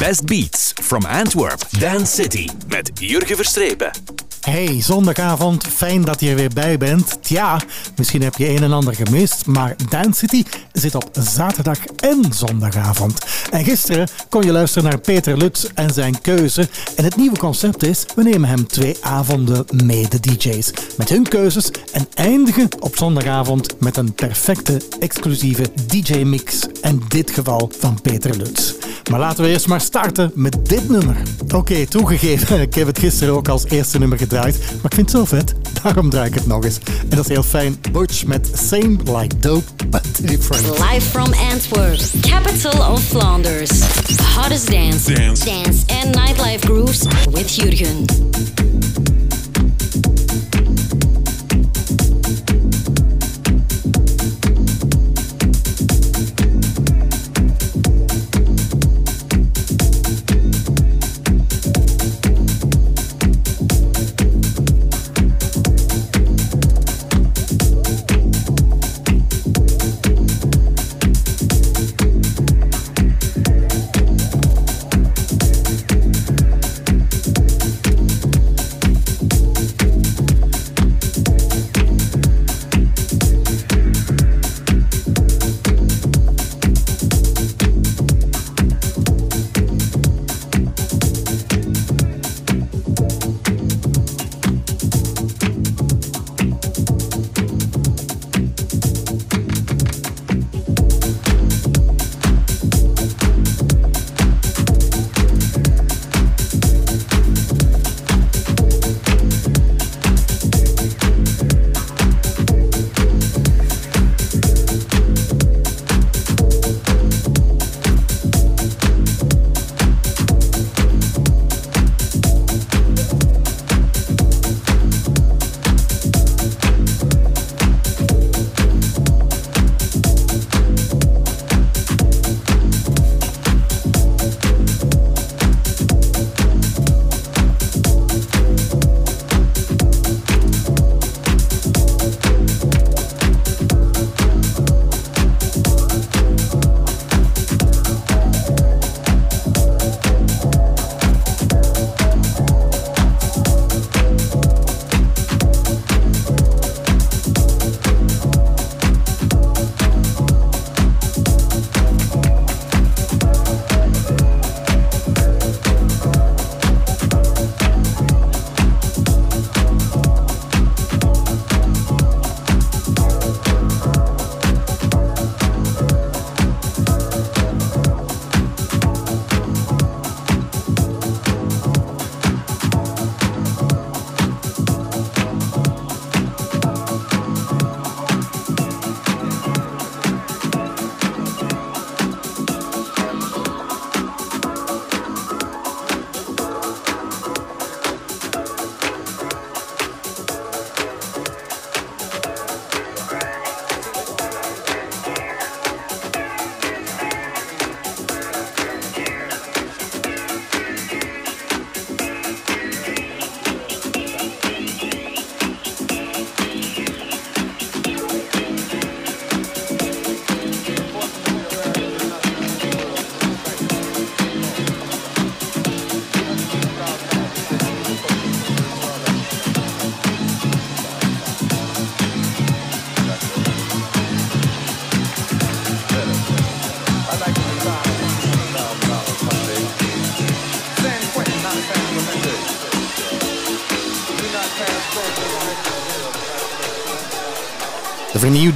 best beats from Antwerp, Dance City met Jurgen Verstrepen. Hey, zondagavond, fijn dat je er weer bij bent. Tja, misschien heb je een en ander gemist, maar Dance City zit op zaterdag en zondagavond. En gisteren kon je luisteren naar Peter Lutz en zijn keuze. En het nieuwe concept is, we nemen hem twee avonden mee, de DJ's. Met hun keuzes en eindigen op zondagavond met een perfecte, exclusieve DJ-mix. En dit geval van Peter Lutz. Maar laten we eerst maar starten met dit nummer. Oké, toegegeven, ik heb het gisteren ook als eerste nummer gedaan maar ik vind het zo vet, daarom draai ik het nog eens. En dat is heel fijn. Butch met Same Like Dope, but Different. Live from Antwerp, capital of Flanders. Hottest dance, dance, dance and nightlife grooves with Jurgen.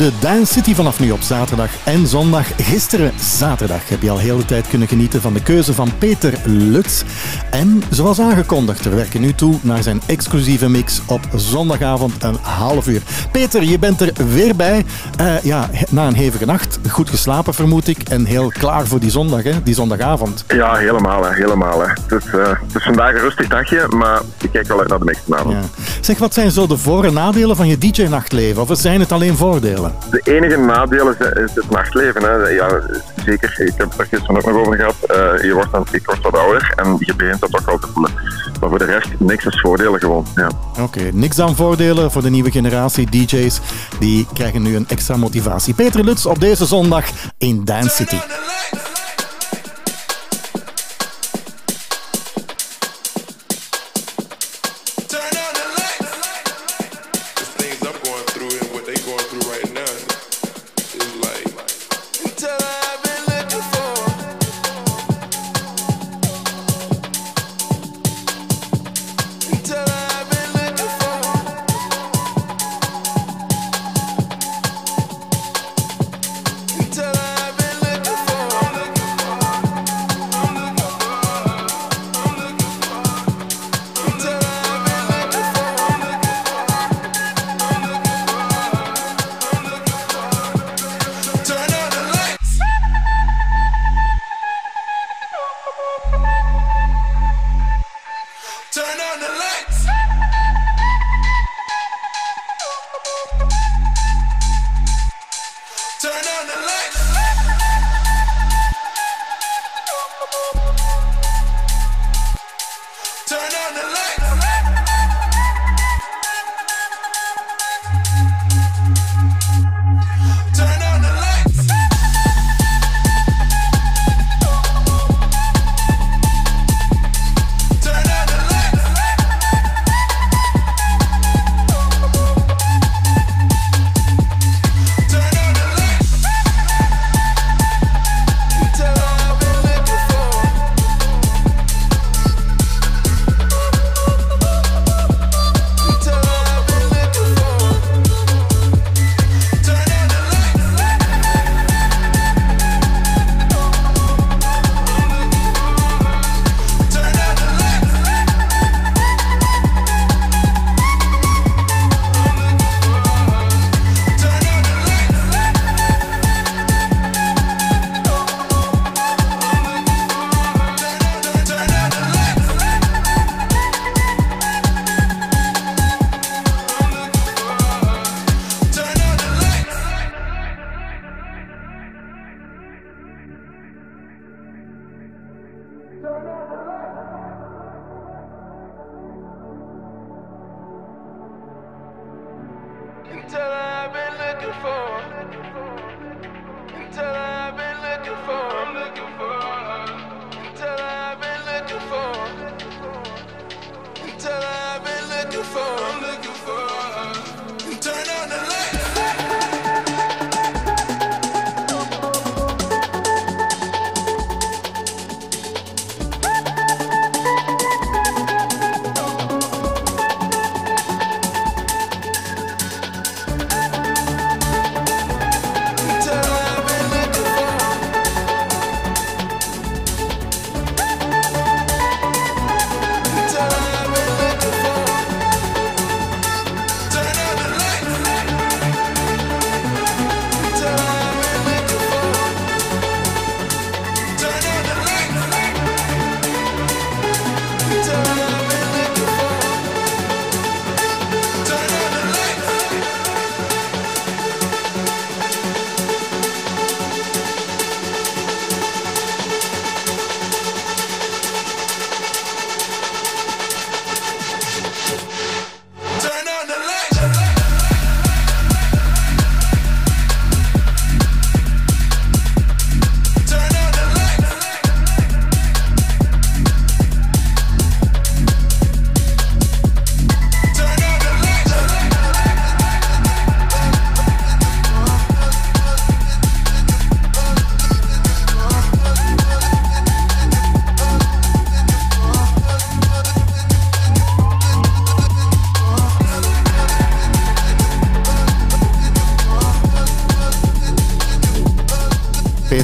Vernieuwde Dance City vanaf nu op zaterdag en zondag. Gisteren, zaterdag, heb je al heel de tijd kunnen genieten van de keuze van Peter Lutz. En zoals aangekondigd, we werken nu toe naar zijn exclusieve mix op zondagavond een half uur. Peter, je bent er weer bij. Uh, ja, na een hevige nacht, goed geslapen vermoed ik en heel klaar voor die zondag, hè? die zondagavond. Ja, helemaal. Hè, helemaal hè. Het, is, uh, het is vandaag een rustig dagje, maar ik kijk wel uit naar de mix vanavond. Ja. Zeg, wat zijn zo de voor- en nadelen van je DJ-nachtleven? Of zijn het alleen voordelen? De enige nadeel is, het nachtleven. Hè. Ja, zeker, ik heb het er gisteren ook nog over gehad. Uh, je, wordt dan, ik word wat ouder en je begint dat toch wel te voelen. Maar voor de rest, niks is voordelen gewoon. Ja. Oké, niks dan voordelen voor de nieuwe generatie DJ's. Die krijgen nu een extra motivatie. Peter Lutz op deze zondag in Dance City.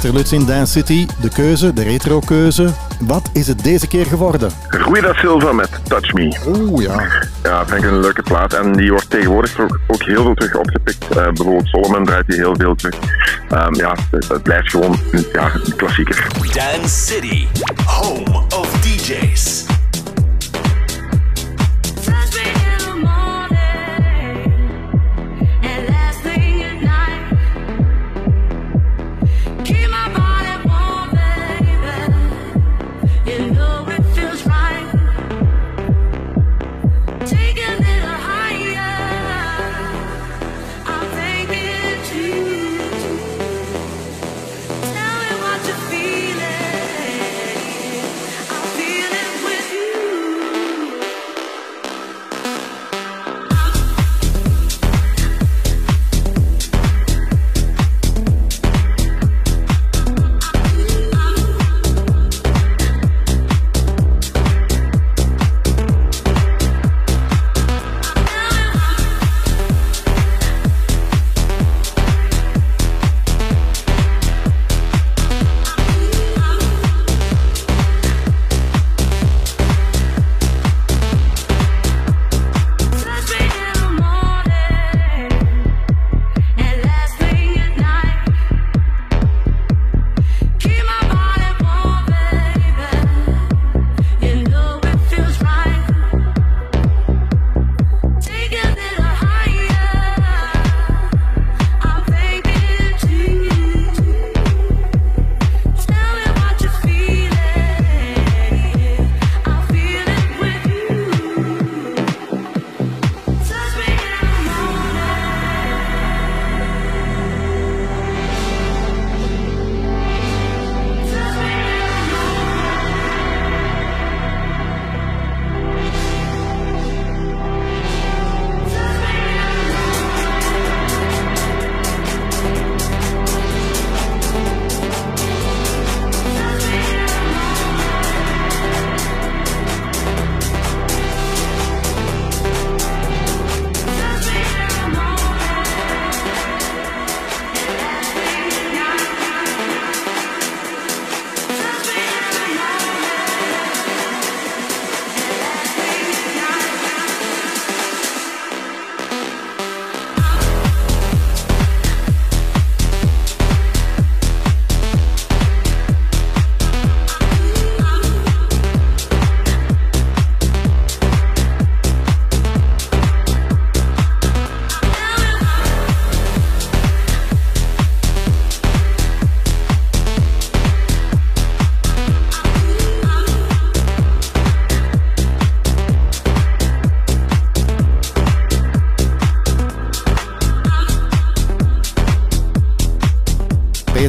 Peter Lutz in Dance City. De keuze, de retro-keuze. Wat is het deze keer geworden? Ruida Silva met Touch Me. Oeh ja. Ja, vind ik een leuke plaat. En die wordt tegenwoordig ook, ook heel veel terug opgepikt. Uh, bijvoorbeeld Solomon draait die heel veel terug. Um, ja, het, het, blijft gewoon ja, een klassieker. Dance City, home of DJs.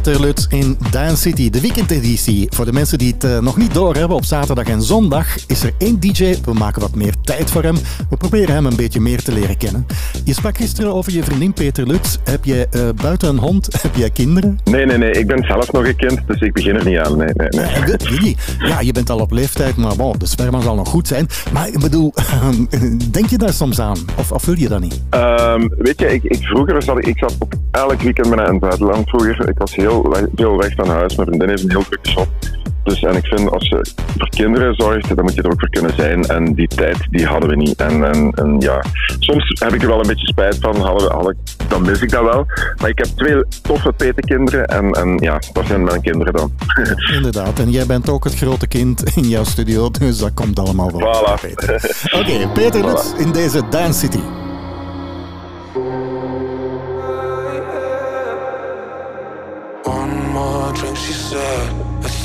Peter Lut in Dance City, de weekendeditie. Voor de mensen die het uh, nog niet doorhebben, op zaterdag en zondag is er één DJ. We maken wat meer tijd voor hem. We proberen hem een beetje meer te leren kennen. Je sprak gisteren over je vriendin Peter Lut. Heb je uh, buiten een hond, heb jij kinderen? Nee, nee, nee. Ik ben zelf nog een kind, dus ik begin er niet aan. Nee, nee, nee. Ja, je bent al op leeftijd, maar de sperma zal nog goed zijn. Maar ik bedoel, denk je daar soms aan? Of, of wil je dat niet? Um, weet je, ik, ik vroeger zat ik zat op elk weekend met in het buitenland vroeger. Ik was heel veel weg van huis. Mijn vriendin heeft een heel drukke shop. Dus en ik vind als je voor kinderen zorgt, dan moet je er ook voor kunnen zijn. En die tijd die hadden we niet. En, en, en ja, soms heb ik er wel een beetje spijt van. Hadden we, hadden, dan mis ik dat wel. Maar ik heb twee toffe petekinderen. En, en ja, dat zijn mijn kinderen dan. Inderdaad. En jij bent ook het grote kind in jouw studio. Dus dat komt allemaal wel. Voilà. Oké, okay, Peter voilà. in deze Dance City.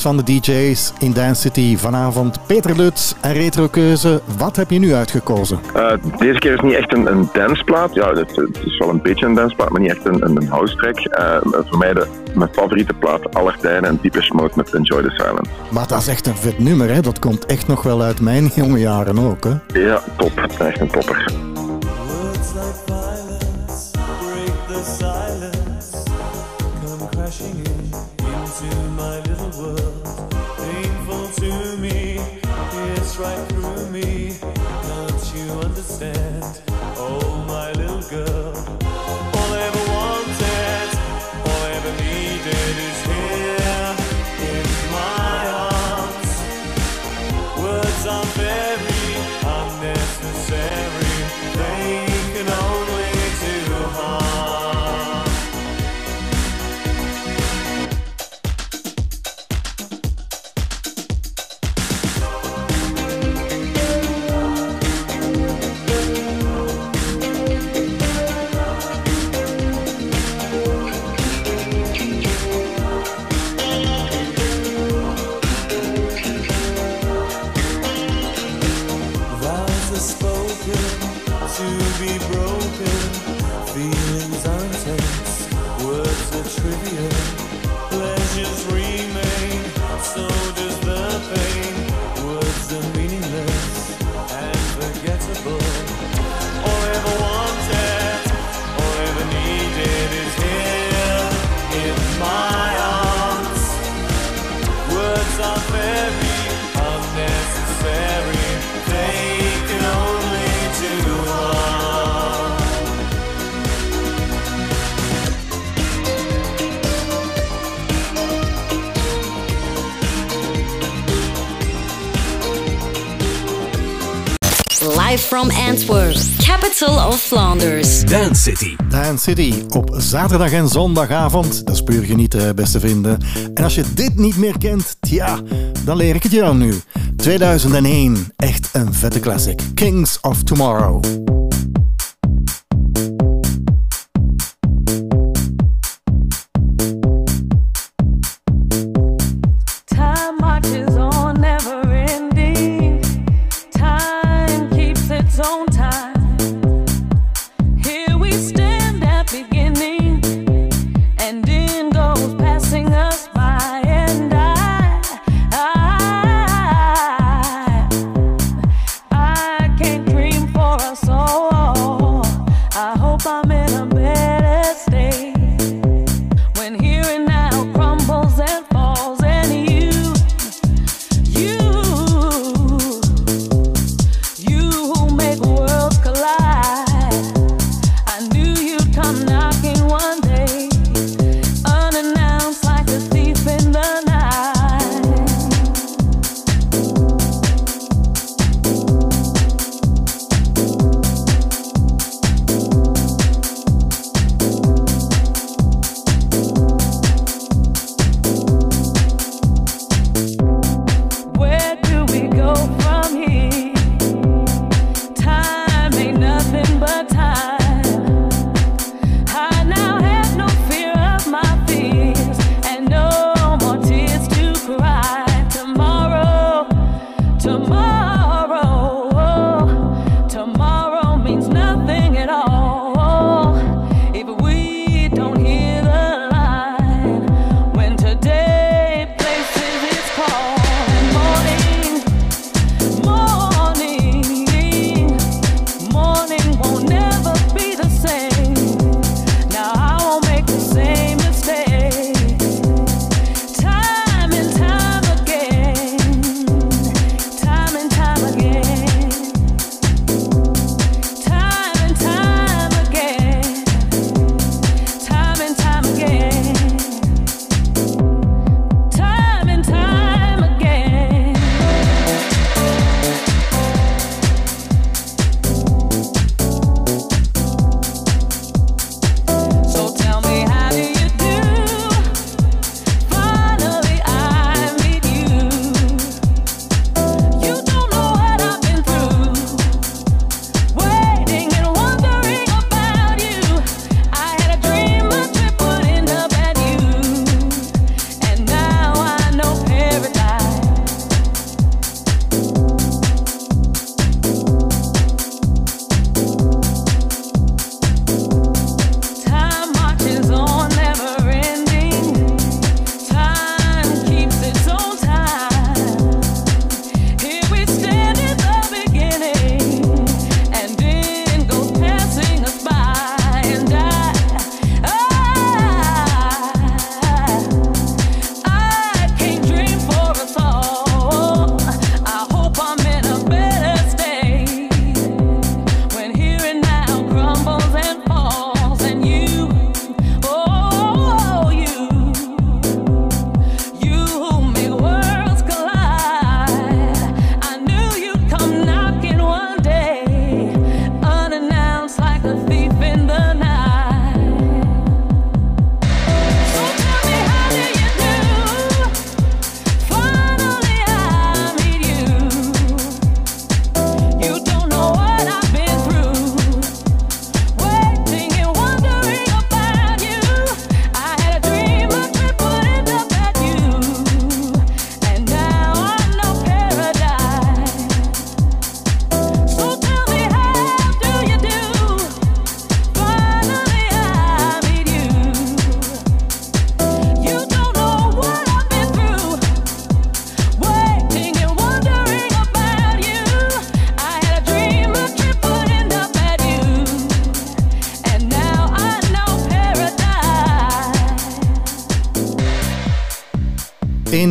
Keuzes van de DJ's in Dance City vanavond. Peter Lutz en Retro Keuze. Wat heb je nu uitgekozen? Uh, deze keer is niet echt een, een danceplaat. Ja, het, het is wel een beetje een danceplaat, maar niet echt een, een, een house track. Uh, voor mij de, mijn favoriete plaat aller tijden en Deepest Mode met Enjoy the Silence. Maar dat is echt een vet nummer, hè? Dat komt echt nog wel uit mijn jonge jaren ook, hè? Ja, top. Echt een topper. so trivial from Antwerp, capital of Flanders. Dance City. Dance City op zaterdag en zondagavond. Dat is puur genieten, beste vrienden. En als je dit niet meer kent, tja, dan leer ik het jou nu. 2001, echt een vette classic. Kings of Tomorrow.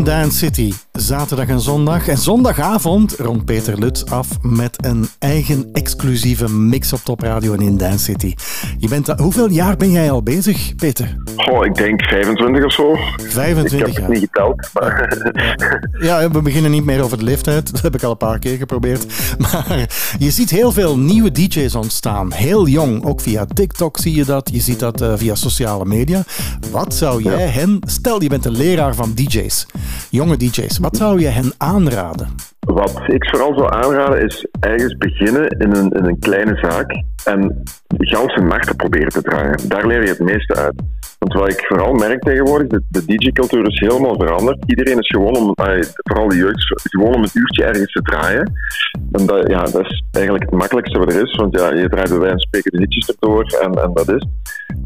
City. zaterdag en zondag. En zondagavond rond Peter Lutz af met een eigen exclusieve mix op Top Radio en in Dance City. Je bent, hoeveel jaar ben jij al bezig, Peter? Oh, ik denk 25 of zo. 25 ik heb jaar. het niet geteld. Maar Ja, we beginnen niet meer over de leeftijd. Dat heb ik al een paar keer geprobeerd. Maar je ziet heel veel nieuwe DJ's ontstaan. Heel jong. Ook via TikTok zie je dat. Je ziet dat eh, via sociale media. Wat zou jij hen... Stel, je bent een leraar van DJ's. Jonge DJ's. Wat zou je hen aanraden? Wat ik vooral zou aanraden is ergens beginnen in een, in een kleine zaak en ganse nacht proberen te draaien. Daar leer je het meeste uit. Want wat ik vooral merk tegenwoordig, de, de DJ-cultuur is helemaal veranderd. Iedereen is gewoon om, vooral de jeugd, gewoon om een uurtje ergens te draaien. En dat, ja, dat is eigenlijk het makkelijkste wat er is, want ja, je draait bij wijze van spreken de liedjes erdoor en, en dat is.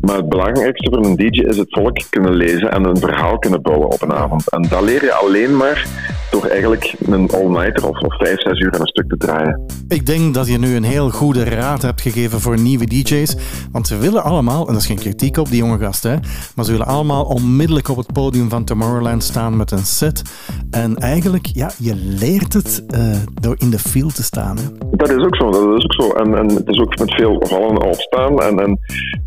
Maar het belangrijkste voor een DJ is het volk kunnen lezen en een verhaal kunnen bouwen op een avond. En dat leer je alleen maar door eigenlijk een all-nighter of, of vijf, zes uur aan een stuk te draaien. Ik denk dat je nu een heel goede raad hebt gegeven voor nieuwe DJ's. Want ze willen allemaal, en dat is geen kritiek op die jonge gasten, hè, maar ze willen allemaal onmiddellijk op het podium van Tomorrowland staan met een set. En eigenlijk, ja, je leert het eh, door in de field te staan. Hè. Dat is ook zo, dat is ook zo. En, en het is ook met veel vallen en opstaan. En, en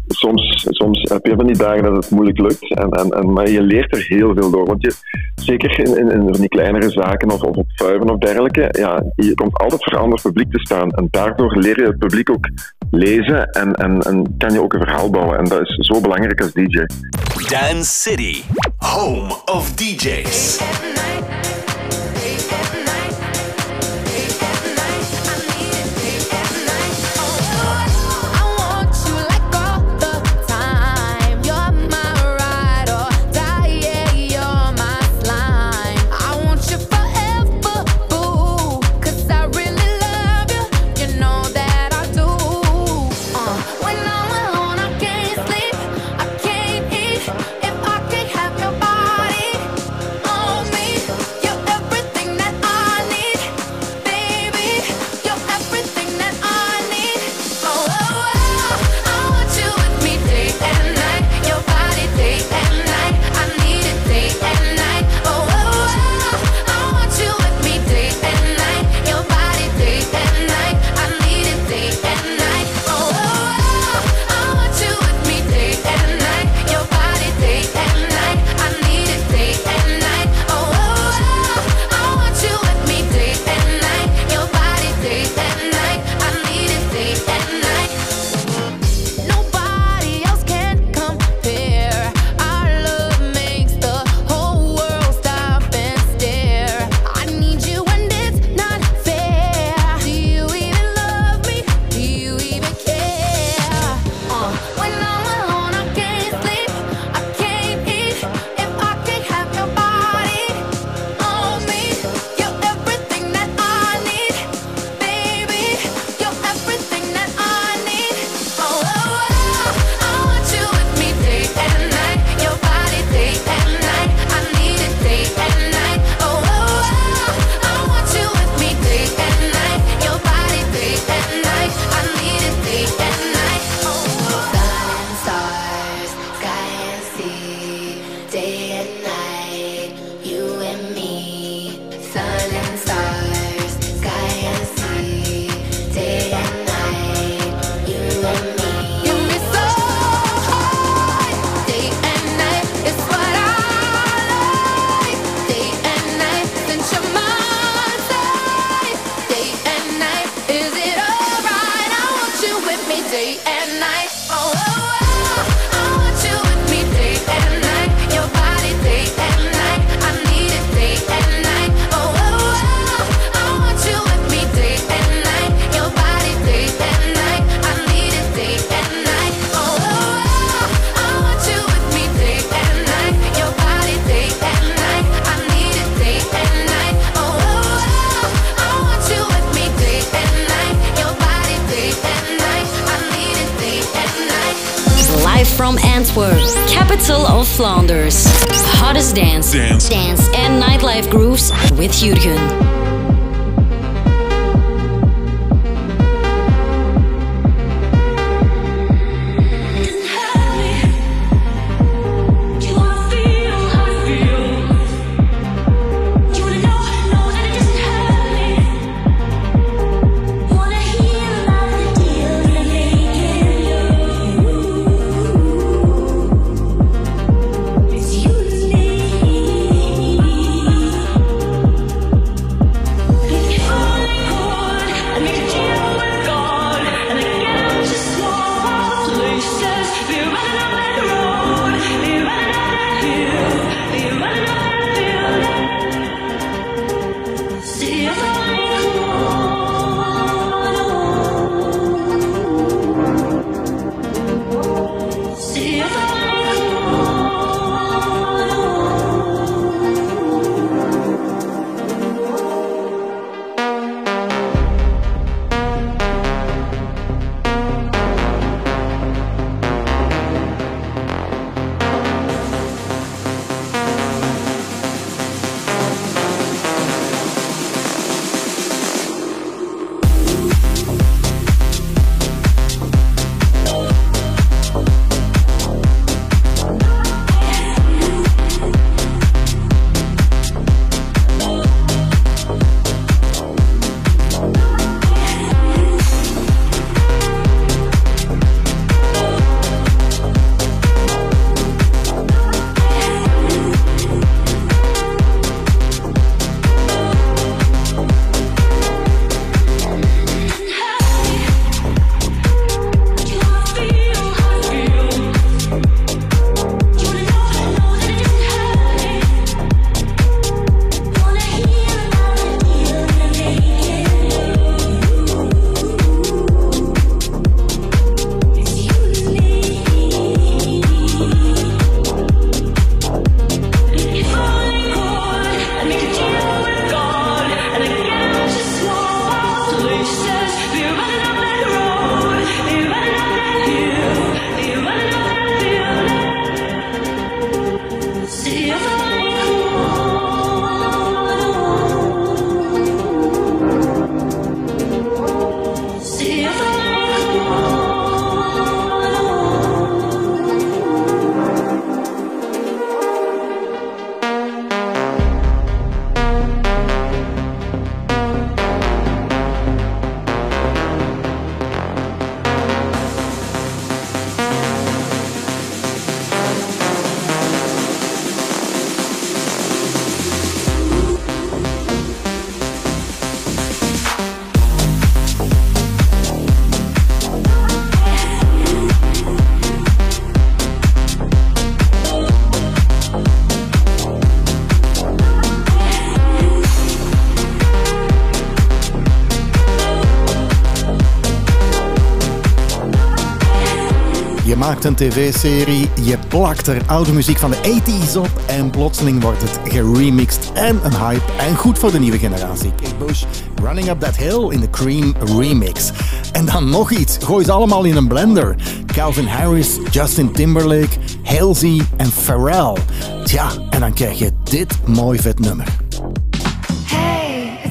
soms, soms heb je van die dagen dat het moeilijk lukt. En, en, en, maar je leert er heel veel door. Want je, zeker in, in, in van die kleinere zaken of, of op vuiven of dergelijke, ja, je komt altijd voor een ander publiek te staan. En daardoor leer je het publiek ook lezen en, en, en kan je ook een verhaal bouwen. En dat is zo belangrijk als DJ. Dance City, home of DJs. Maakt een tv-serie, je plakt er oude muziek van de 80s op en plotseling wordt het geremixed en een hype en goed voor de nieuwe generatie. Kate Bush, Running Up That Hill in de Cream remix. En dan nog iets, gooi ze allemaal in een blender. Calvin Harris, Justin Timberlake, Halsey en Pharrell. Tja, en dan krijg je dit mooi vet nummer.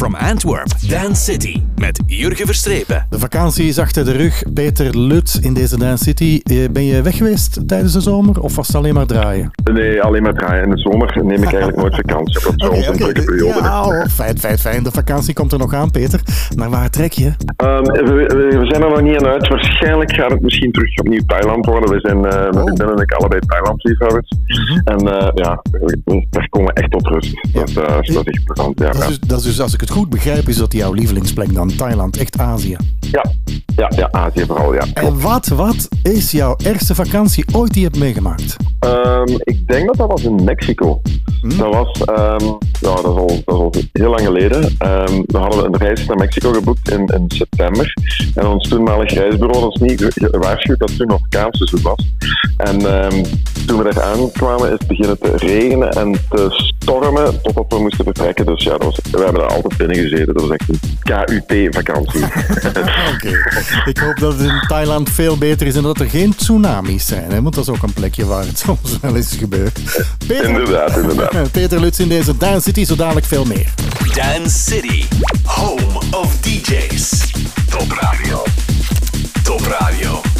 From Antwerp, Dance City met Jurgen Verstrepen. De vakantie is achter de rug. Peter Lut in deze Dance City. Eh, Ben je weg geweest tijdens de zomer of was het alleen maar draaien? Nee, alleen maar draaien. In de zomer neem ik eigenlijk nooit vakantie. Dat is oké. drukke periode. Ja, oh, fijn, fijn, fijn. De vakantie komt er nog aan, Peter. Maar waar trek je? Ehm, we, we- zijn er nog niet aan uit. Waarschijnlijk gaat het misschien terug opnieuw Thailand worden. We zijn, eh mijn vriendin en ik, allebei Thailand-liefhebbers. En eh, ja, we- daar komen we echt tot rust. Dat, dat is echt plezant, ja. Dat is, dus, dat is dus, als ik het goed begrijp, is dat jouw lievelingsplek dan Thailand, echt Azië. Ja, ja, ja, Azië vooral, ja. En wat, wat is jouw ergste vakantie ooit die je hebt meegemaakt? Ehm, ik denk dat dat was in Mexico. Dat was, ehm, ja, dat is, al, dat is al heel lang geleden. Ehm, we hadden een reis naar Mexico geboekt in, in september. En ons toenmalig reisbureau was niet ge- gewaarschuwd dat het toen nog kaasseizoen was. En toen we daar aankwamen is het beginnen te regenen en te stormen totdat we moesten vertrekken. Dus ja, dat was, we hebben daar altijd binnen gezeten. Dat was echt KUT-vakantie. Oké. Ik hoop dat het in Thailand veel beter is en dat er geen tsunamis zijn. Hè? Want dat is ook een plekje waar het soms wel eens gebeurt. Peter, inderdaad, inderdaad. Peter Lutz in deze Dance City, zo dadelijk veel meer. Dance City, home of DJs. Top Radio. Top Radio.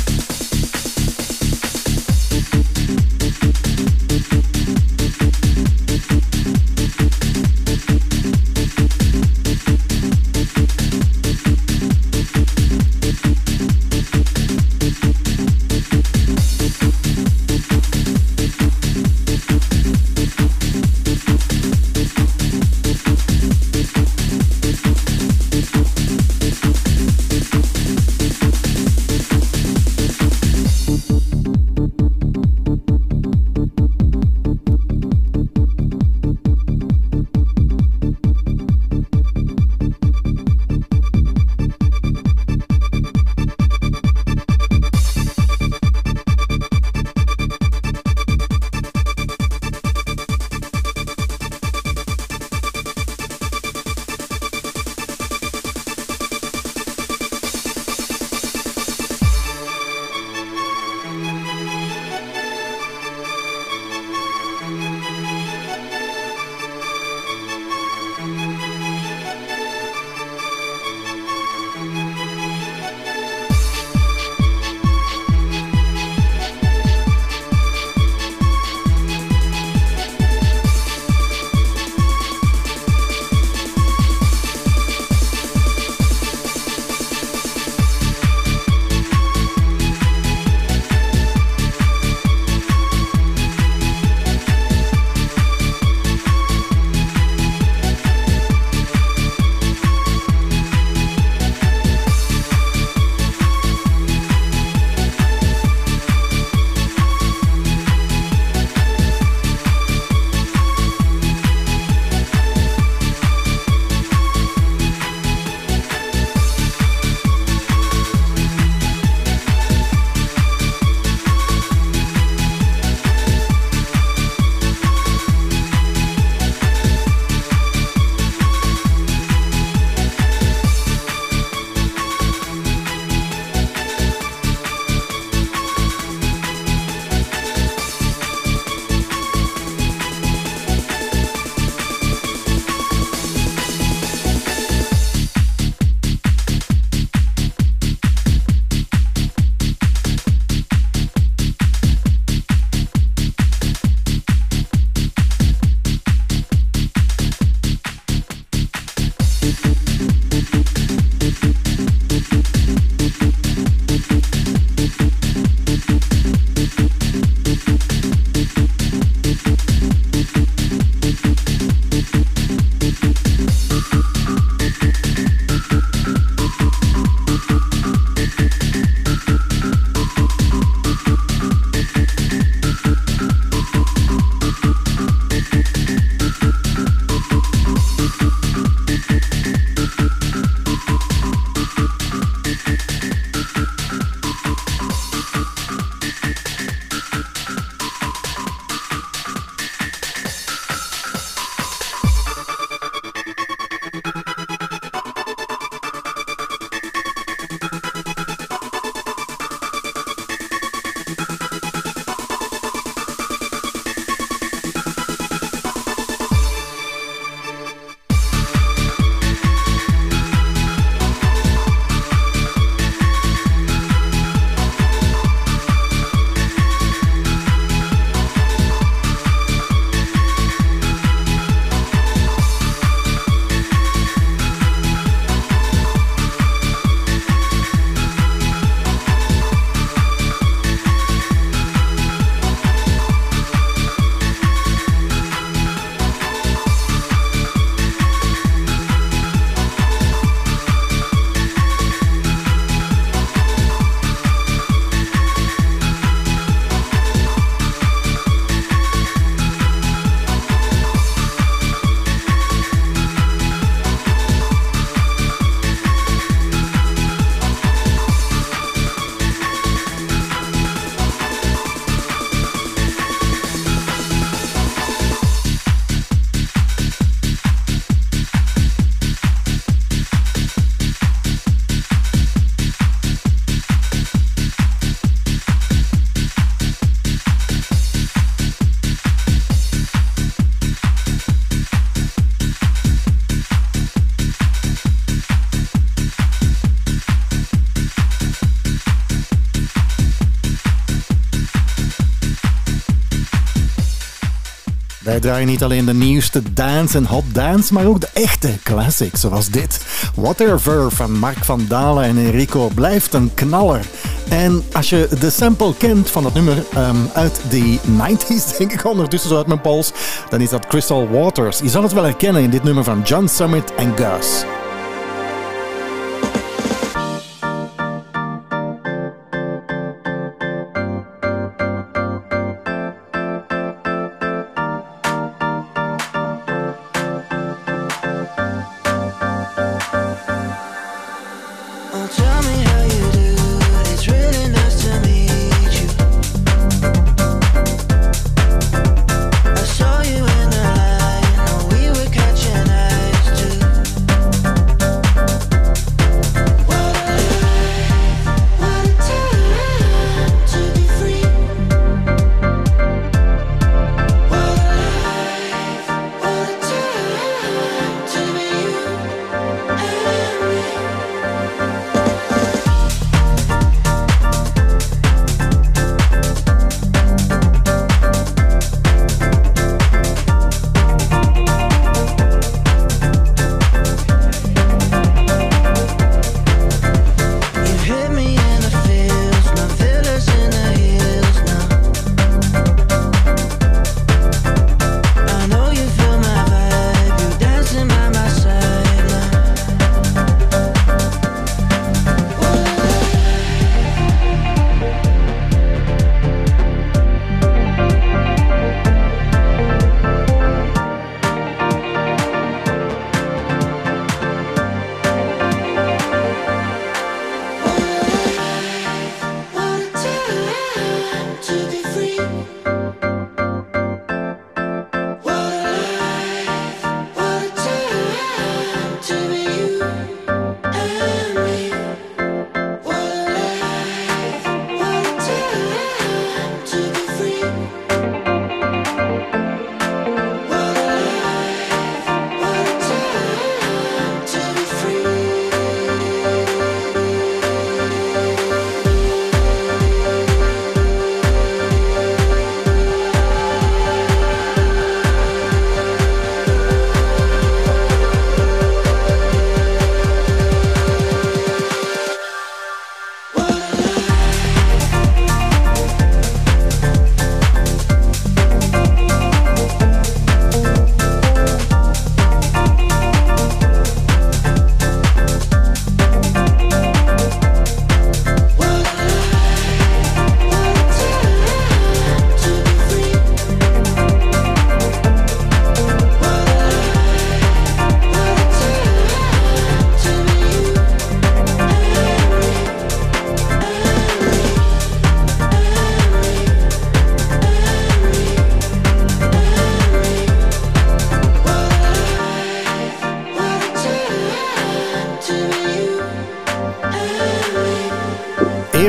Wij draaien niet alleen de nieuwste dance en hot dance, maar ook de echte classics, zoals dit. Whatever van Mark van Dalen en Enrico blijft een knaller. En als je de sample kent van dat nummer ehm, uit de 90s, denk ik ondertussen zo uit mijn pols, dan is dat Crystal Waters. Je zal het wel herkennen in dit nummer van John Summit en Gus.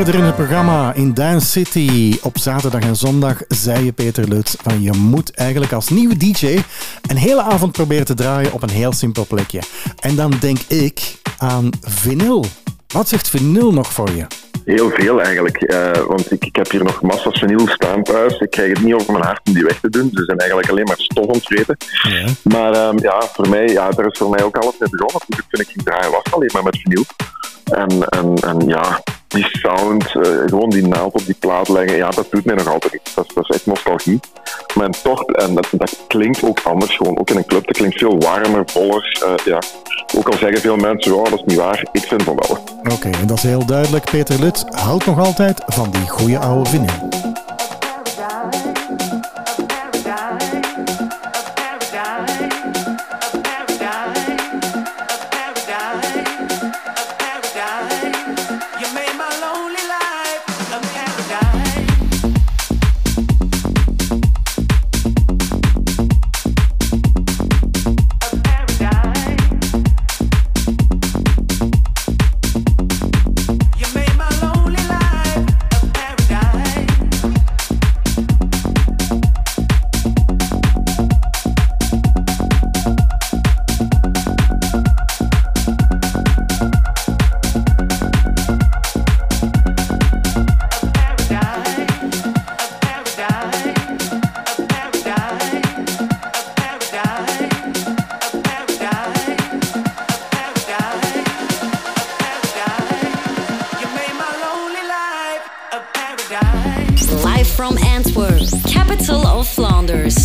Eerder in het programma in Dance City op zaterdag en zondag zei je Peter Lutz van je moet eigenlijk als nieuwe DJ een hele avond proberen te draaien op een heel simpel plekje. En dan denk ik aan vinyl. Wat zegt vinyl nog voor je? Heel veel eigenlijk, eh, want ik, ik heb hier nog massa's vinyl staan thuis. Ik krijg het niet over mijn hart om die weg te doen. Ze zijn eigenlijk alleen maar stof ontvreten. Maar ehm, ja, voor mij, ja, daar is voor mij ook alles mee begonnen. Toen ik, toen ik ging draaien was alleen maar met vinyl. En, en, en ja, die sound, eh, gewoon die naald op die plaat leggen, ja, dat doet mij nog altijd iets. Dat, is- echt nostalgie. Maar toch, en dat, dat klinkt ook anders gewoon. Ook in een club, dat klinkt veel warmer, voller. eh, ja. Ook al zeggen veel mensen, oh, dat is niet waar. Ik vind van wel. Oké, en dat is heel duidelijk. Peter Lutz houdt nog altijd van die goede oude vinyl. Of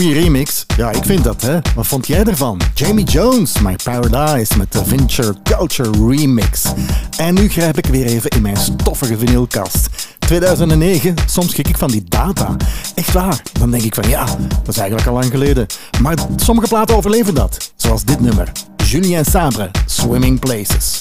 goede remix? Ja, ik vind dat, hè. Wat vond jij ervan? Jamie Jones, My Paradise met de Venture Culture Remix. En nu grijp ik weer even in mijn stoffige vinylkast. 2009, soms schrik ik van die data. Echt waar. Dan denk ik van ja, dat is eigenlijk al lang geleden. Maar sommige platen overleven dat. Zoals dit nummer. Julien Sabre, Swimming Places.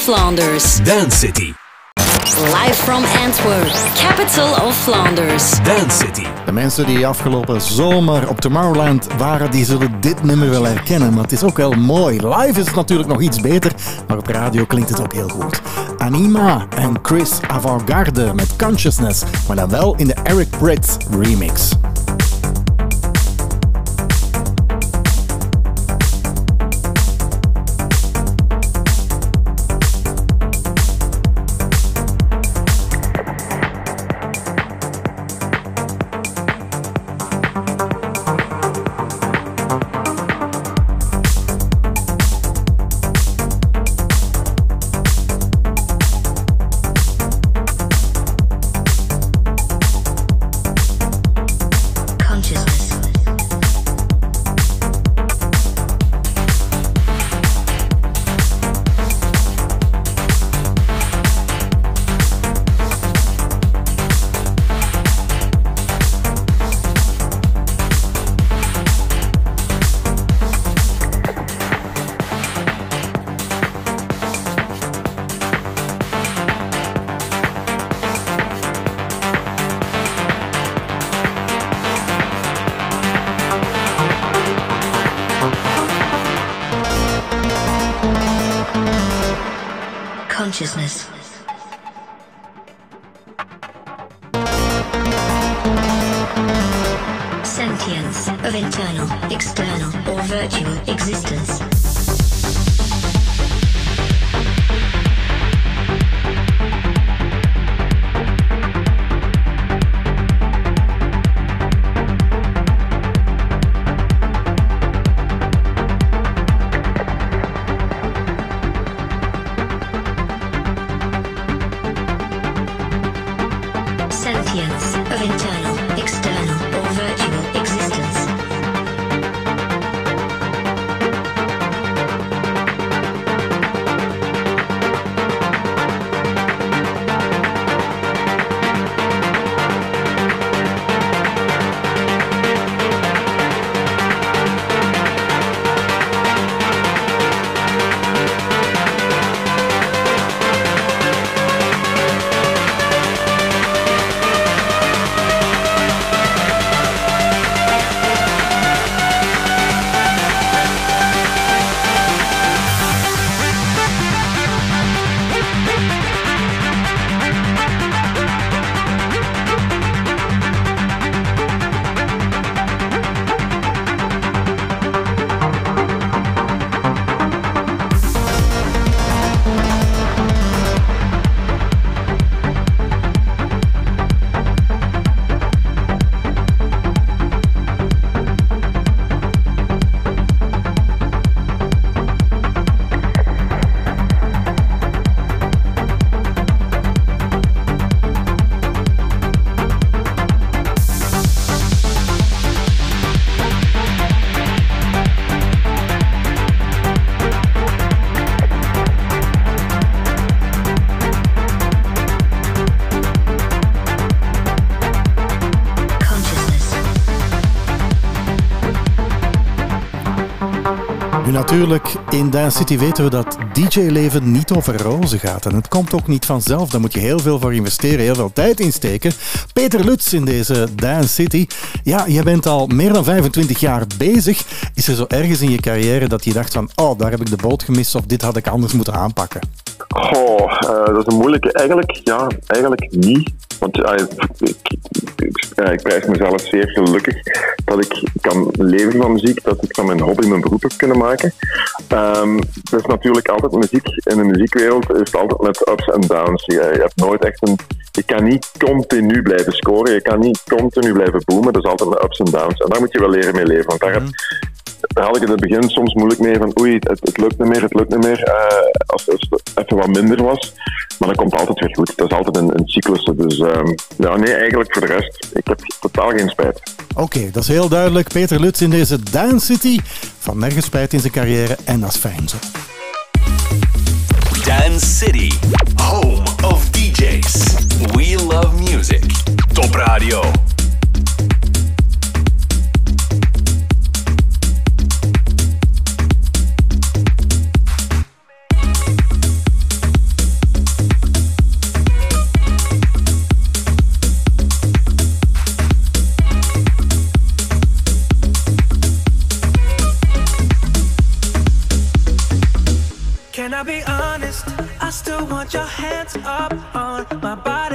Flanders. Dance City. Live from Antwerp, capital of Flanders. Dance City. De mensen die afgelopen zomer op Tomorrowland waren, die zullen dit nummer wel herkennen. Maar het is ook wel mooi. Live is het natuurlijk nog iets beter, maar op radio klinkt het ook heel goed. Anima en Chris Avantgarde met Consciousness, maar dan wel in de Eric Britt remix. Natuurlijk, in Dance City weten we dat DJ-leven niet over rozen gaat. En het komt ook niet vanzelf. Daar moet je heel veel voor investeren, heel veel tijd insteken. Peter Lutz in deze Dance City. Ja, je bent al meer dan 25 jaar bezig. Is er zo ergens in je carrière dat je dacht van, oh, daar heb ik de boot gemist of dit had ik anders moeten aanpakken? Eh, dat is een moeilijke. Eigenlijk, ja, eigenlijk niet. Want ja, ik, ik, ja, ik prijs mezelf zeer gelukkig dat ik kan leven van muziek, dat ik van mijn hobby mijn beroep heb kunnen maken. Ehm het is natuurlijk altijd muziek. In de muziekwereld is het altijd met ups en downs. Je, hebt nooit echt een. Je kan niet continu blijven scoren, je kan niet continu blijven boomen. Dat is altijd met ups en downs. En daar moet je wel leren mee leven. Want daar heb, daar had ik in het begin soms moeilijk mee van oei, het, het lukt niet meer, het lukt niet meer. eh, als, als het even wat minder was. Maar dat komt altijd weer goed. Dat is altijd een, een cyclus. Dus ehm, ja, nee, eigenlijk voor de rest, ik heb totaal geen spijt. Oké, dat is heel duidelijk. Peter Lutz in deze Dance City. Van nergens spijt in zijn carrière en dat is fijn zo. Dance City. Home of DJs. We love music. Top Radio. Put your hands up on my body.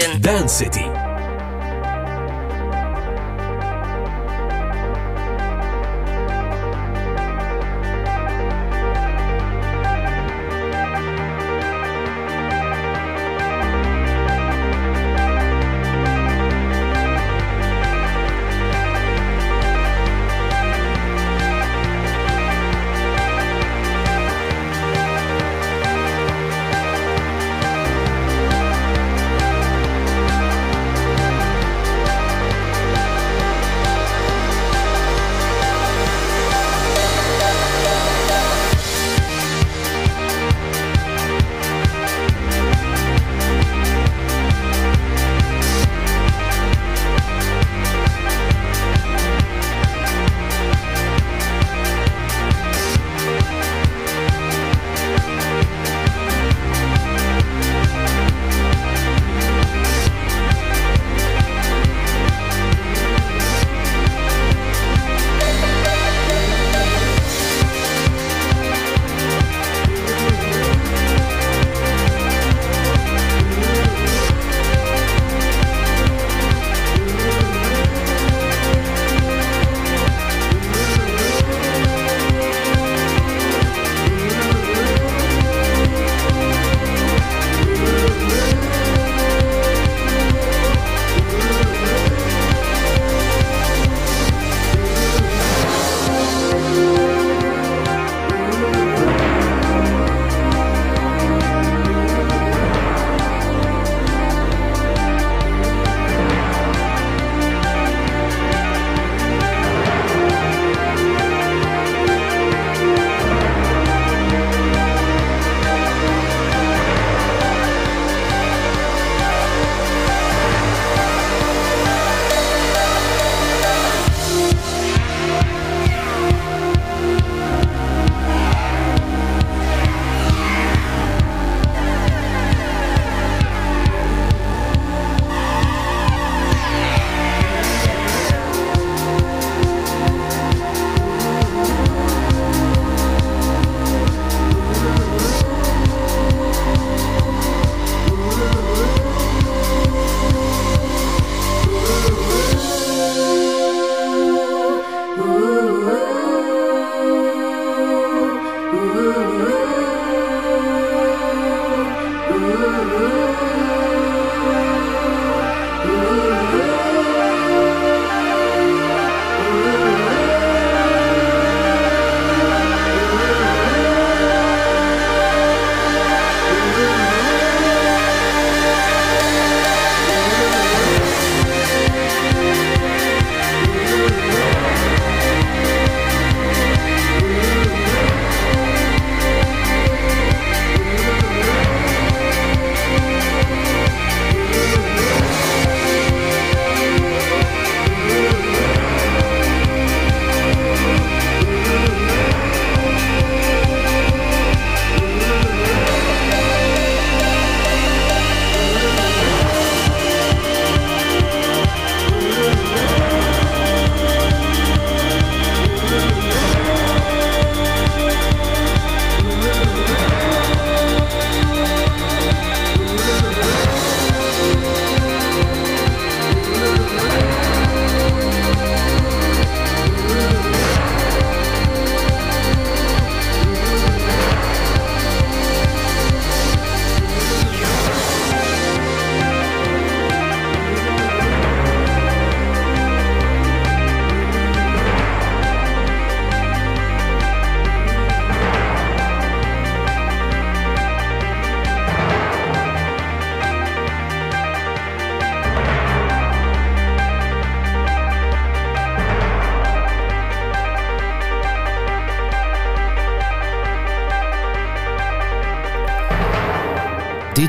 Dance it.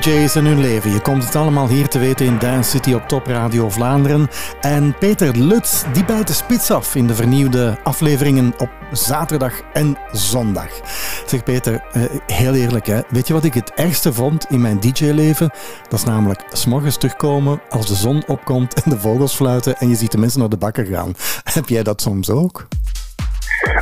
DJ's en hun leven. Je komt het allemaal hier te weten in Dance City op Top Radio Vlaanderen. En Peter Lutz, die bijt de spits af in de vernieuwde afleveringen op zaterdag en zondag. Zeg Peter, eh, heel eerlijk hè, weet je wat ik het ergste vond in mijn DJ-leven? Dat is namelijk s'morgens terugkomen als de zon opkomt en de vogels fluiten en je ziet de mensen naar de bakker gaan. Heb jij dat soms ook?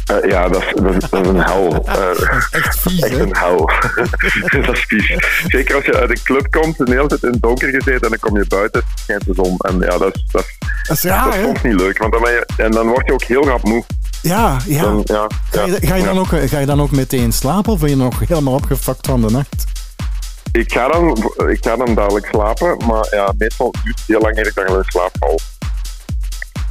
Eh, ja, dat is, dat, is, dat is een hel. Eh, Echt vies, echt een hel. dat is vies. Zeker als je uit een club komt, de hele tijd in het donker gezeten en dan kom je buiten, schijnt de zon. En ja, dat is, dat is, Dat is dat soms niet leuk. Want dan ben je, en dan word je ook heel rap moe. Ja, ja. Dan, ja, Ga je, ja, ga, je ja. dan ook, ga je dan ook meteen slapen of ben je nog helemaal opgefokt van de nacht? Ik ga, dan, ik ga dan dadelijk slapen, maar ja, meestal duurt het heel lang eer ik dan in slaap val.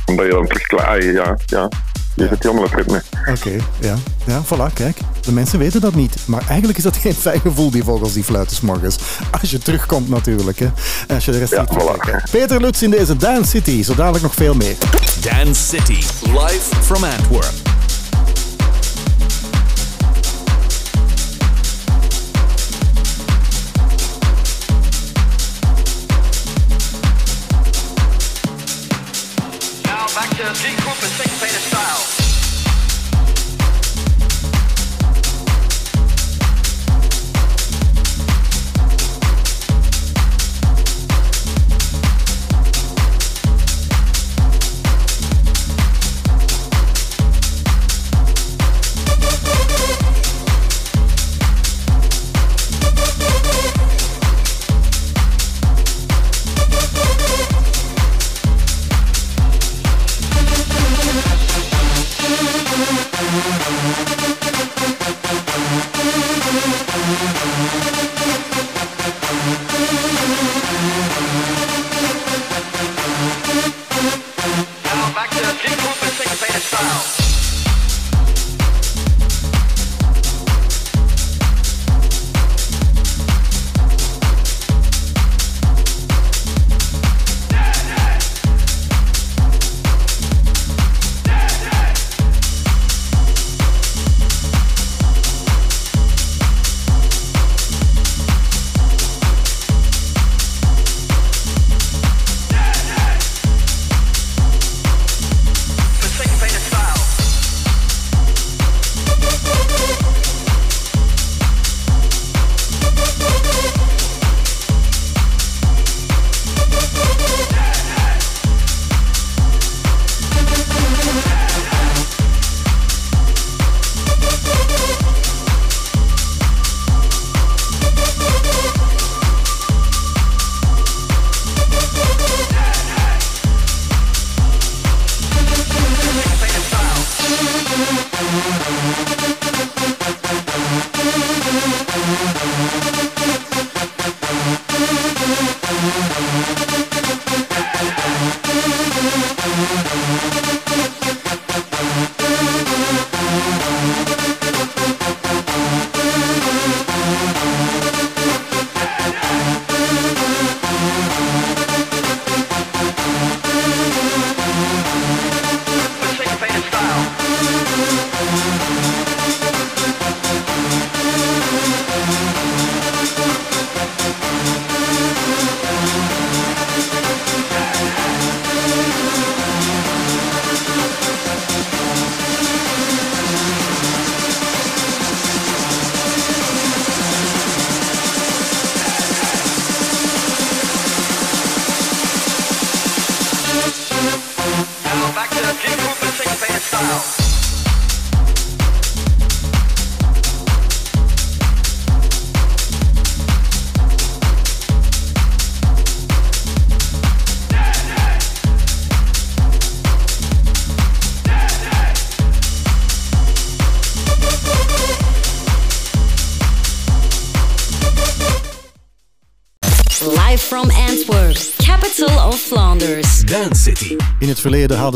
Omdat je dan terug klaar ja, ja. Je zit helemaal op het ritme. Oké, ja. Ja, voilà, kijk. De mensen weten dat niet. Maar eigenlijk is dat geen fijn gevoel, die vogels die fluiten morgens. Als je terugkomt natuurlijk, hè. En als je de rest Ja, niet voilà. Peter Lutz in deze Dance City. Zo dadelijk nog veel meer. Dance City, live from Antwerp.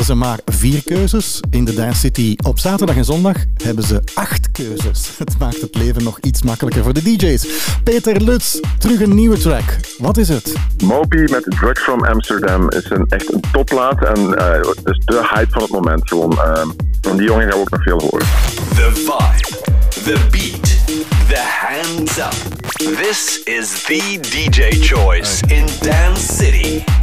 Ze maar vier keuzes. In de Dance City op zaterdag en zondag hebben ze acht keuzes. Het maakt het leven nog iets makkelijker voor de DJ's. Peter Lutz, terug een nieuwe track. Wat is het? Moby met Drugs from Amsterdam is een, echt een topplaat. En eh, het is de hype van het moment. Gewoon, eh, van die jongen gaan we ook nog veel horen. The vibe, the beat, the hands up. This is the DJ choice in Dance City.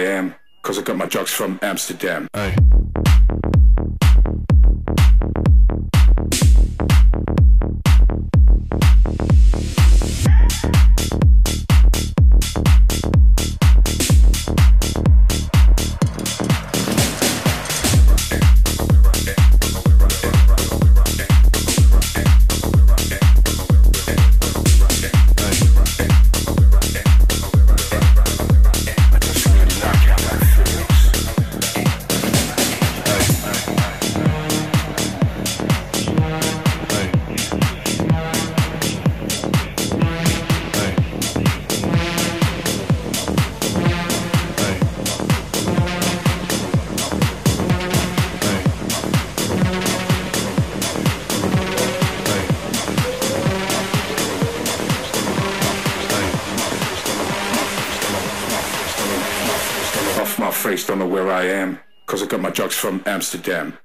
I am. Cause I got my drugs from Amsterdam. Off from Amsterdam.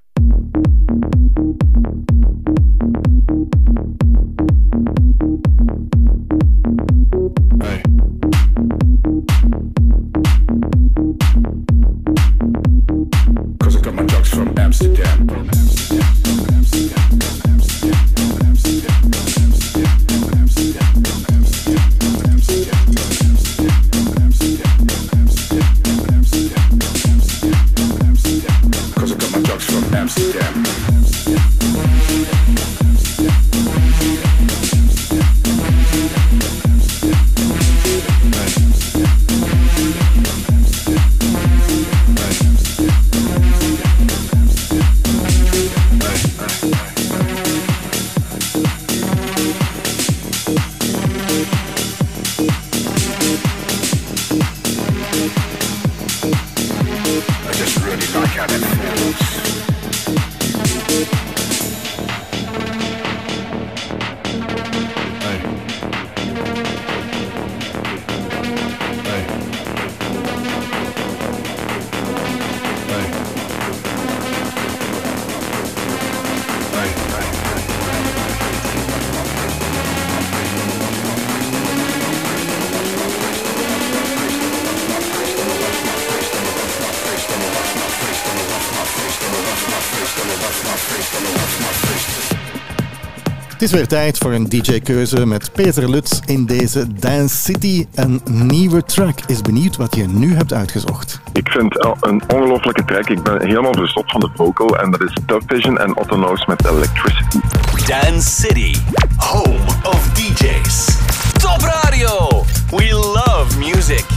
Is weer tijd voor een DJ-keuze met Peter Lutz in deze Dance City. Een nieuwe track. Is benieuwd wat je nu hebt uitgezocht. Ik vind het een ongelofelijke track. Ik ben helemaal verstopt van de vocal. En dat is Dub Vision en Otto Knows met Electricity. Dance City, home of DJs. Top radio. We love music.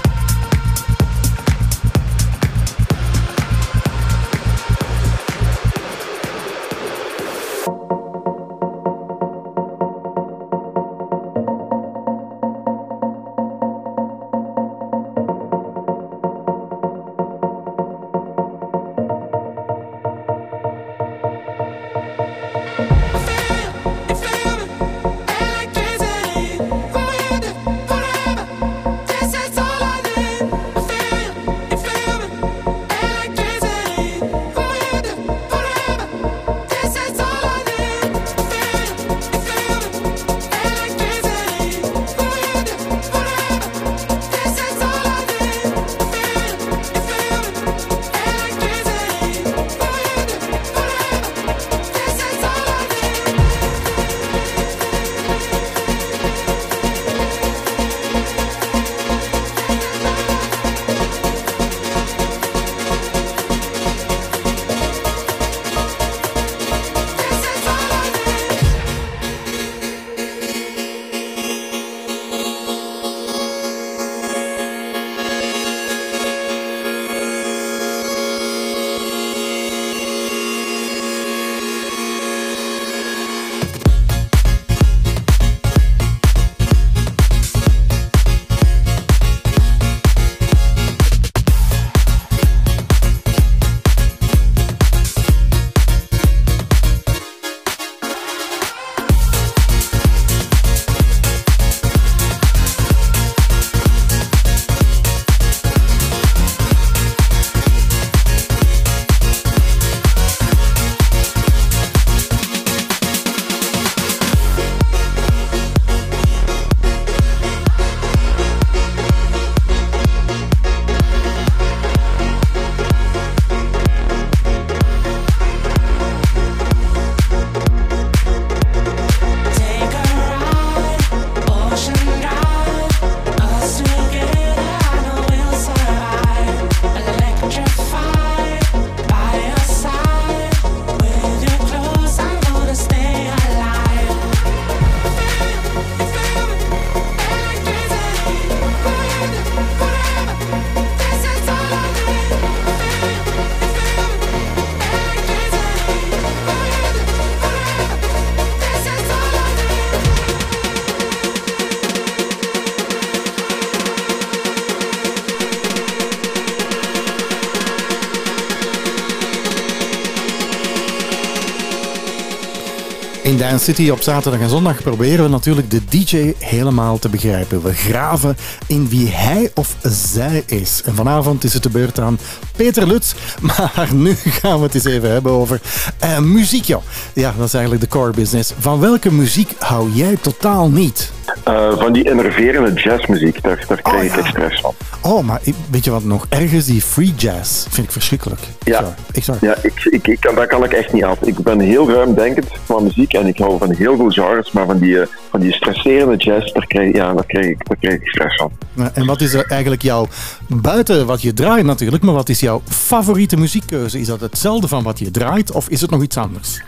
Dance City op zaterdag en zondag proberen we natuurlijk de DJ helemaal te begrijpen. We graven in wie hij of zij is. En vanavond is het de beurt aan Peter Lutz. Maar nu gaan we het eens even hebben over eh, muziek, joh. Ja, dat is eigenlijk de core business. Van welke muziek hou jij totaal niet? Eh, van die enerverende jazzmuziek, daar, daar krijg ik echt stress van. Oh, maar weet je wat nog ergens die free jazz vind ik verschrikkelijk. Ja, Ik zou... ja ik, ik, ik daar kan ik echt niet af. Ik ben heel ruimdenkend van muziek en ik hou van heel veel genres, maar van die, eh, van die stresserende jazz, daar krijg, ja, daar, krijg ik, daar krijg ik stress van. En wat is er eigenlijk jouw, buiten wat je draait natuurlijk, maar wat is jouw favoriete muziekkeuze? Is dat hetzelfde van wat je draait of is het nog iets anders?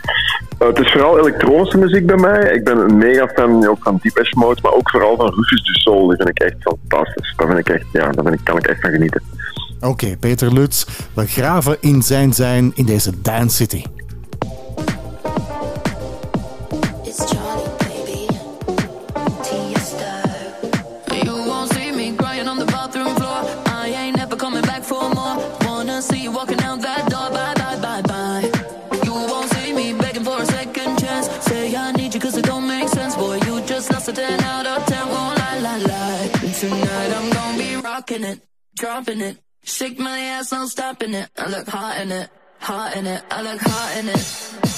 Eh, het is vooral elektronische muziek bij mij. Ik ben een mega fan ook van Depeche Mode, maar ook vooral van Rufus du Sol. Die vind ik echt fantastisch. Daar, vind ik echt, ja, daar ben ik, kan ik echt van genieten. Oké, Peter Lutz, we graven in zijn zijn in deze Dance City. Stopping it. I look hot in it, hot in it. I look hot in it.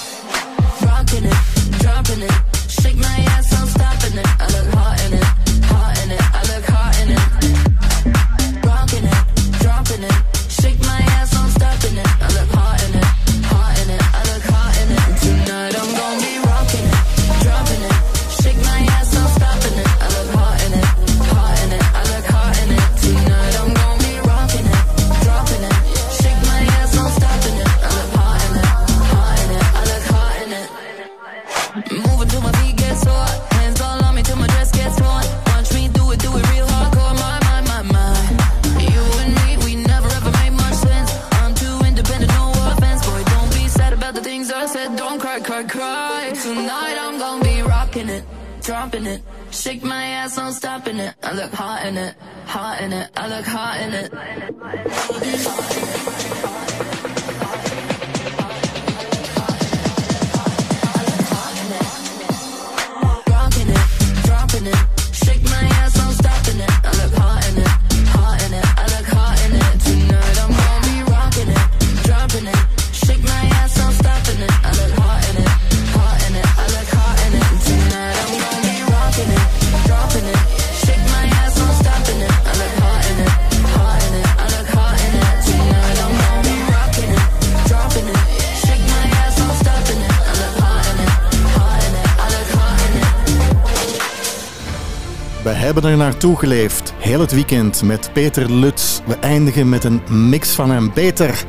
Er naartoe geleefd, heel het weekend met Peter Lutz. We eindigen met een mix van hem. Peter,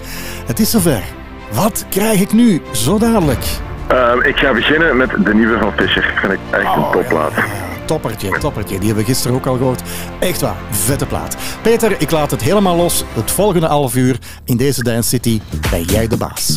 het is zover. Wat krijg ik nu, zo dadelijk? Ehm, ik ga beginnen met de nieuwe van Fischer. Vind ik echt een topplaat. Toppertje, toppertje. Die hebben we gisteren ook al gehoord. Echt waar, vette plaat. Peter, ik laat het helemaal los. Het volgende half uur in deze Dance City ben jij de baas.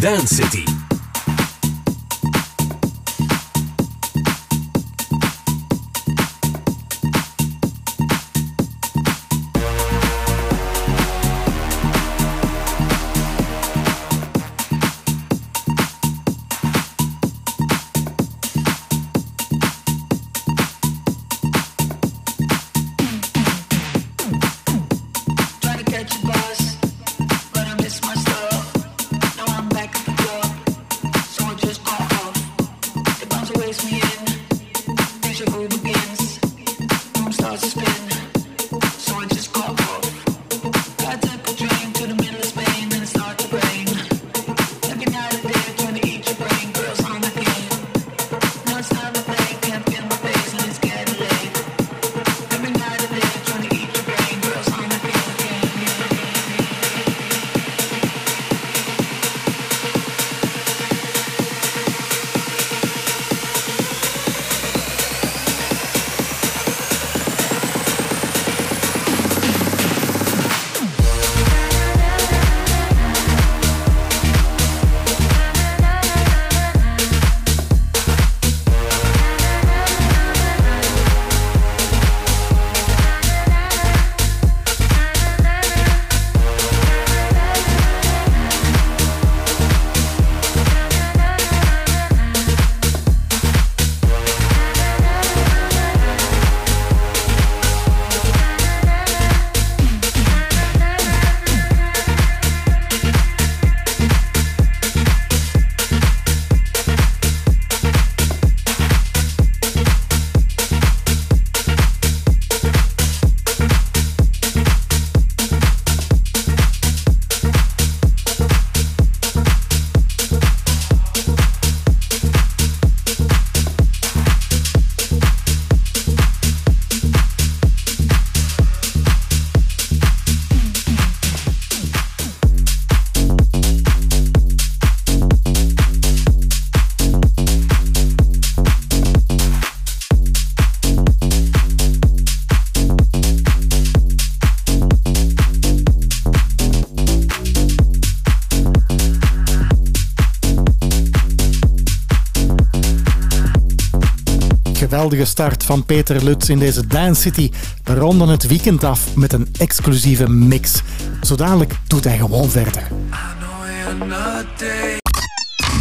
Dance City. geweldige start van Peter Lutz in deze Dance City. We ronden het weekend af met een exclusieve mix. Zodanig doet hij gewoon verder.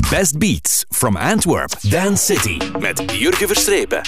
Best Beats from Antwerp, Dance City met Jurgen Verstrepen.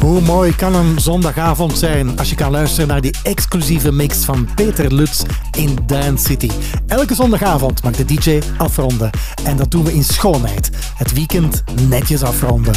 Hoe mooi kan een zondagavond zijn als je kan luisteren naar die exclusieve mix van Peter Lutz in Dance City. Elke zondagavond mag de DJ afronden en dat doen we in schoonheid. Het weekend netjes afronden.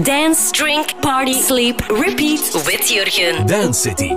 Dance, drink, party, sleep, repeat with Jurgen. Dance City.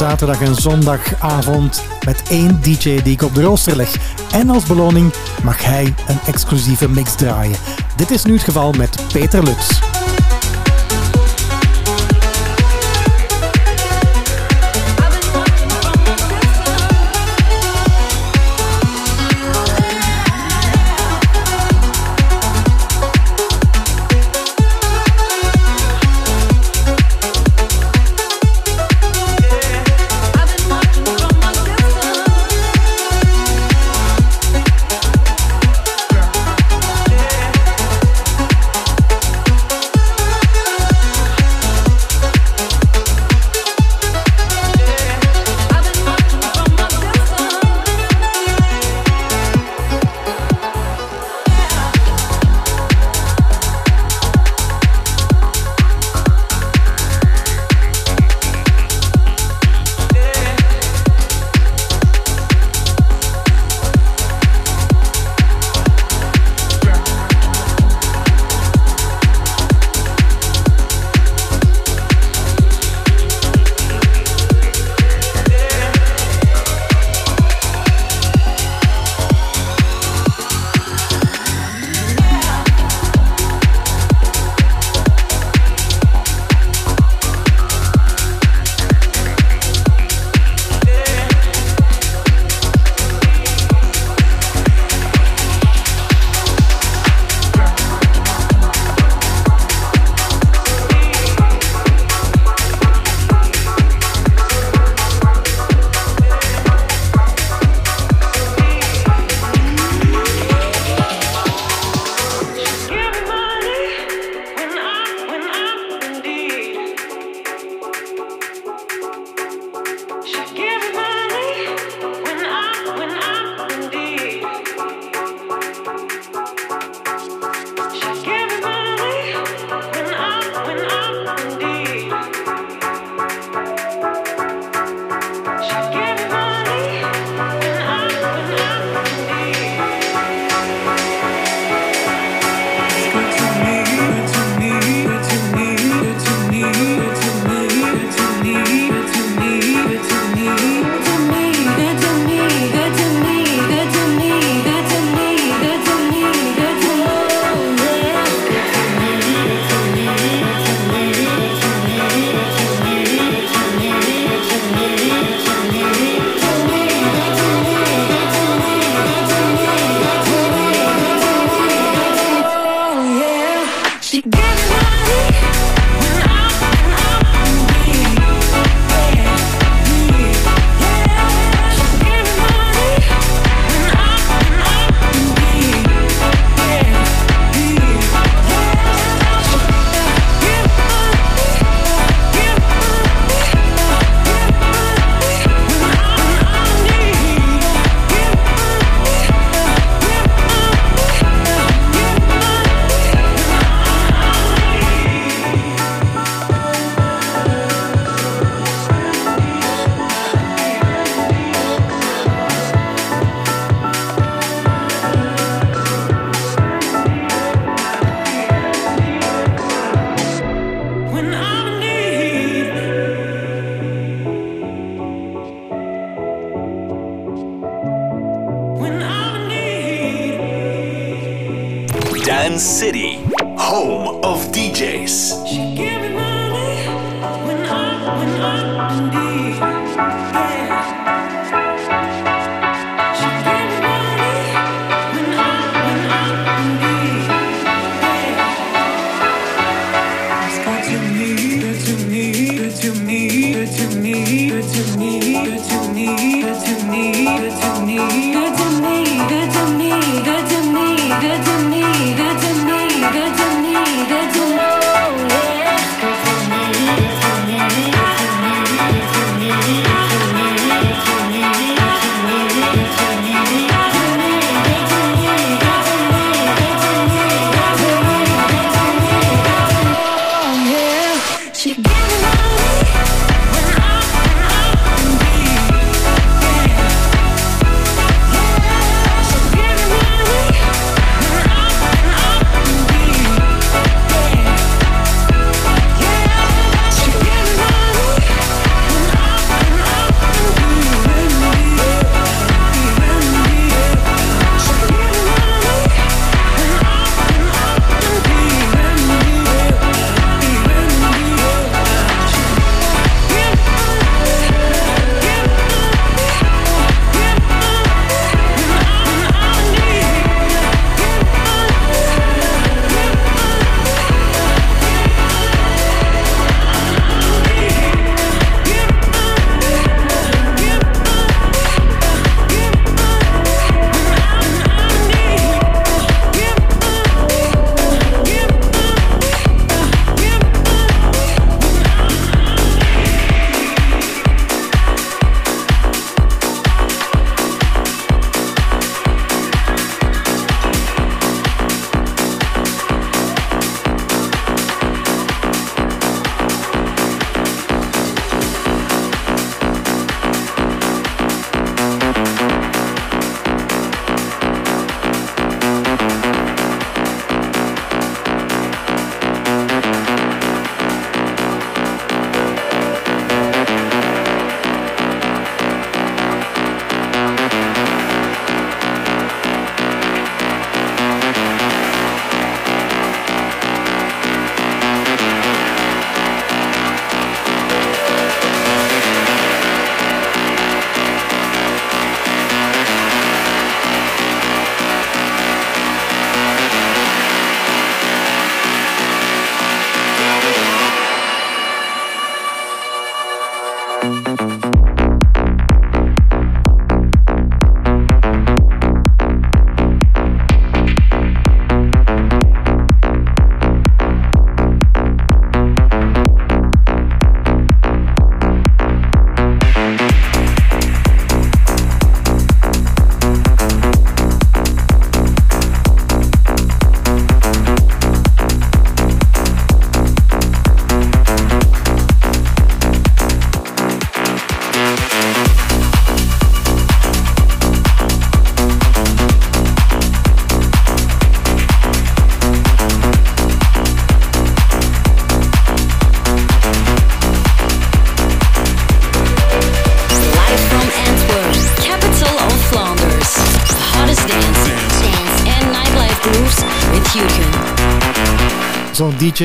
Zaterdag en zondagavond met één DJ die ik op de rooster leg. En als beloning mag hij een exclusieve mix draaien. Dit is nu het geval met Peter Lutz.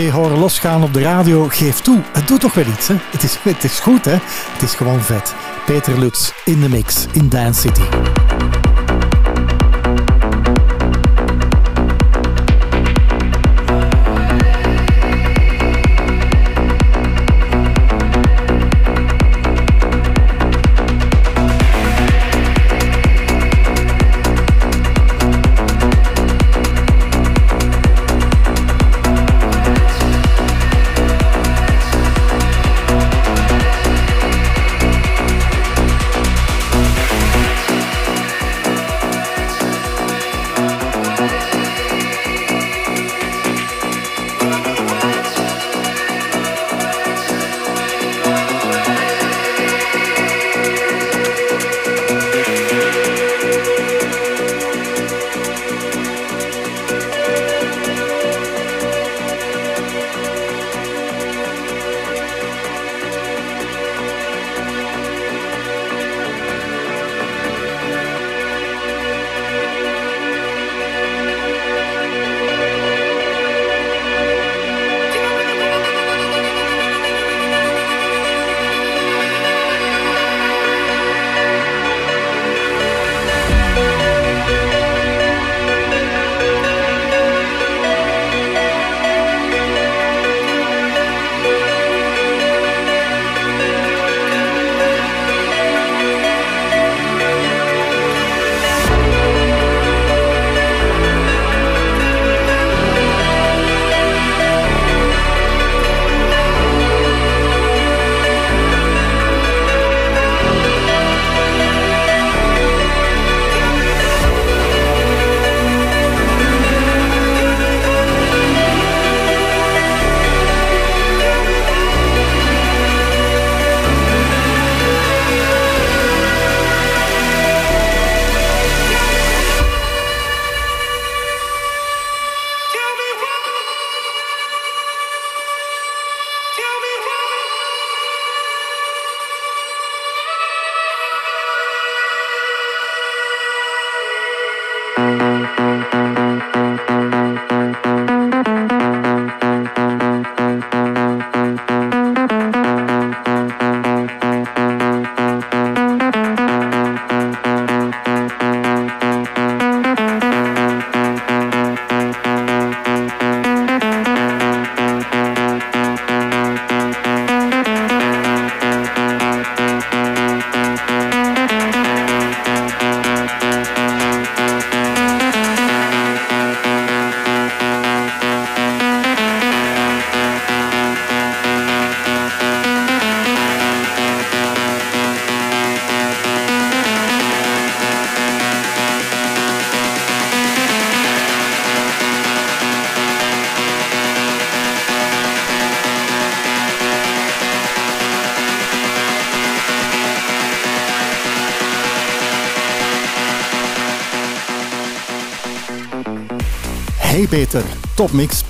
Horen losgaan op de radio, geef toe, het doet toch wel iets, hè? Het is, het is goed, hè? Het is gewoon vet. Peter Lutz in de mix in Dance City.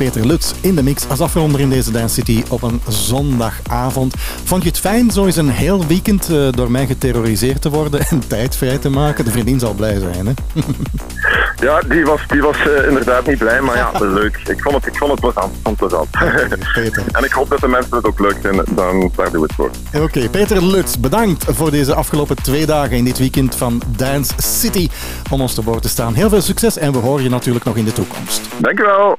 Peter Lutz in de mix als afronder in deze Dance City op een zondagavond. Vond je het fijn zo eens een heel weekend eh, door mij geterroriseerd te worden en tijd vrij te maken? De vriendin zal blij zijn, hè? Ja, die was, die was eh, inderdaad niet blij, maar ja, leuk. Ik vond het, ik vond het plezant. Vond het plezant. en ik hoop dat de mensen het ook leuk vinden, dan daar doen we het voor. Oké, Peter Lutz, bedankt voor deze afgelopen twee dagen in dit weekend van Dance City om ons te boord te staan. Heel veel succes en we horen je natuurlijk nog in de toekomst. Dankjewel.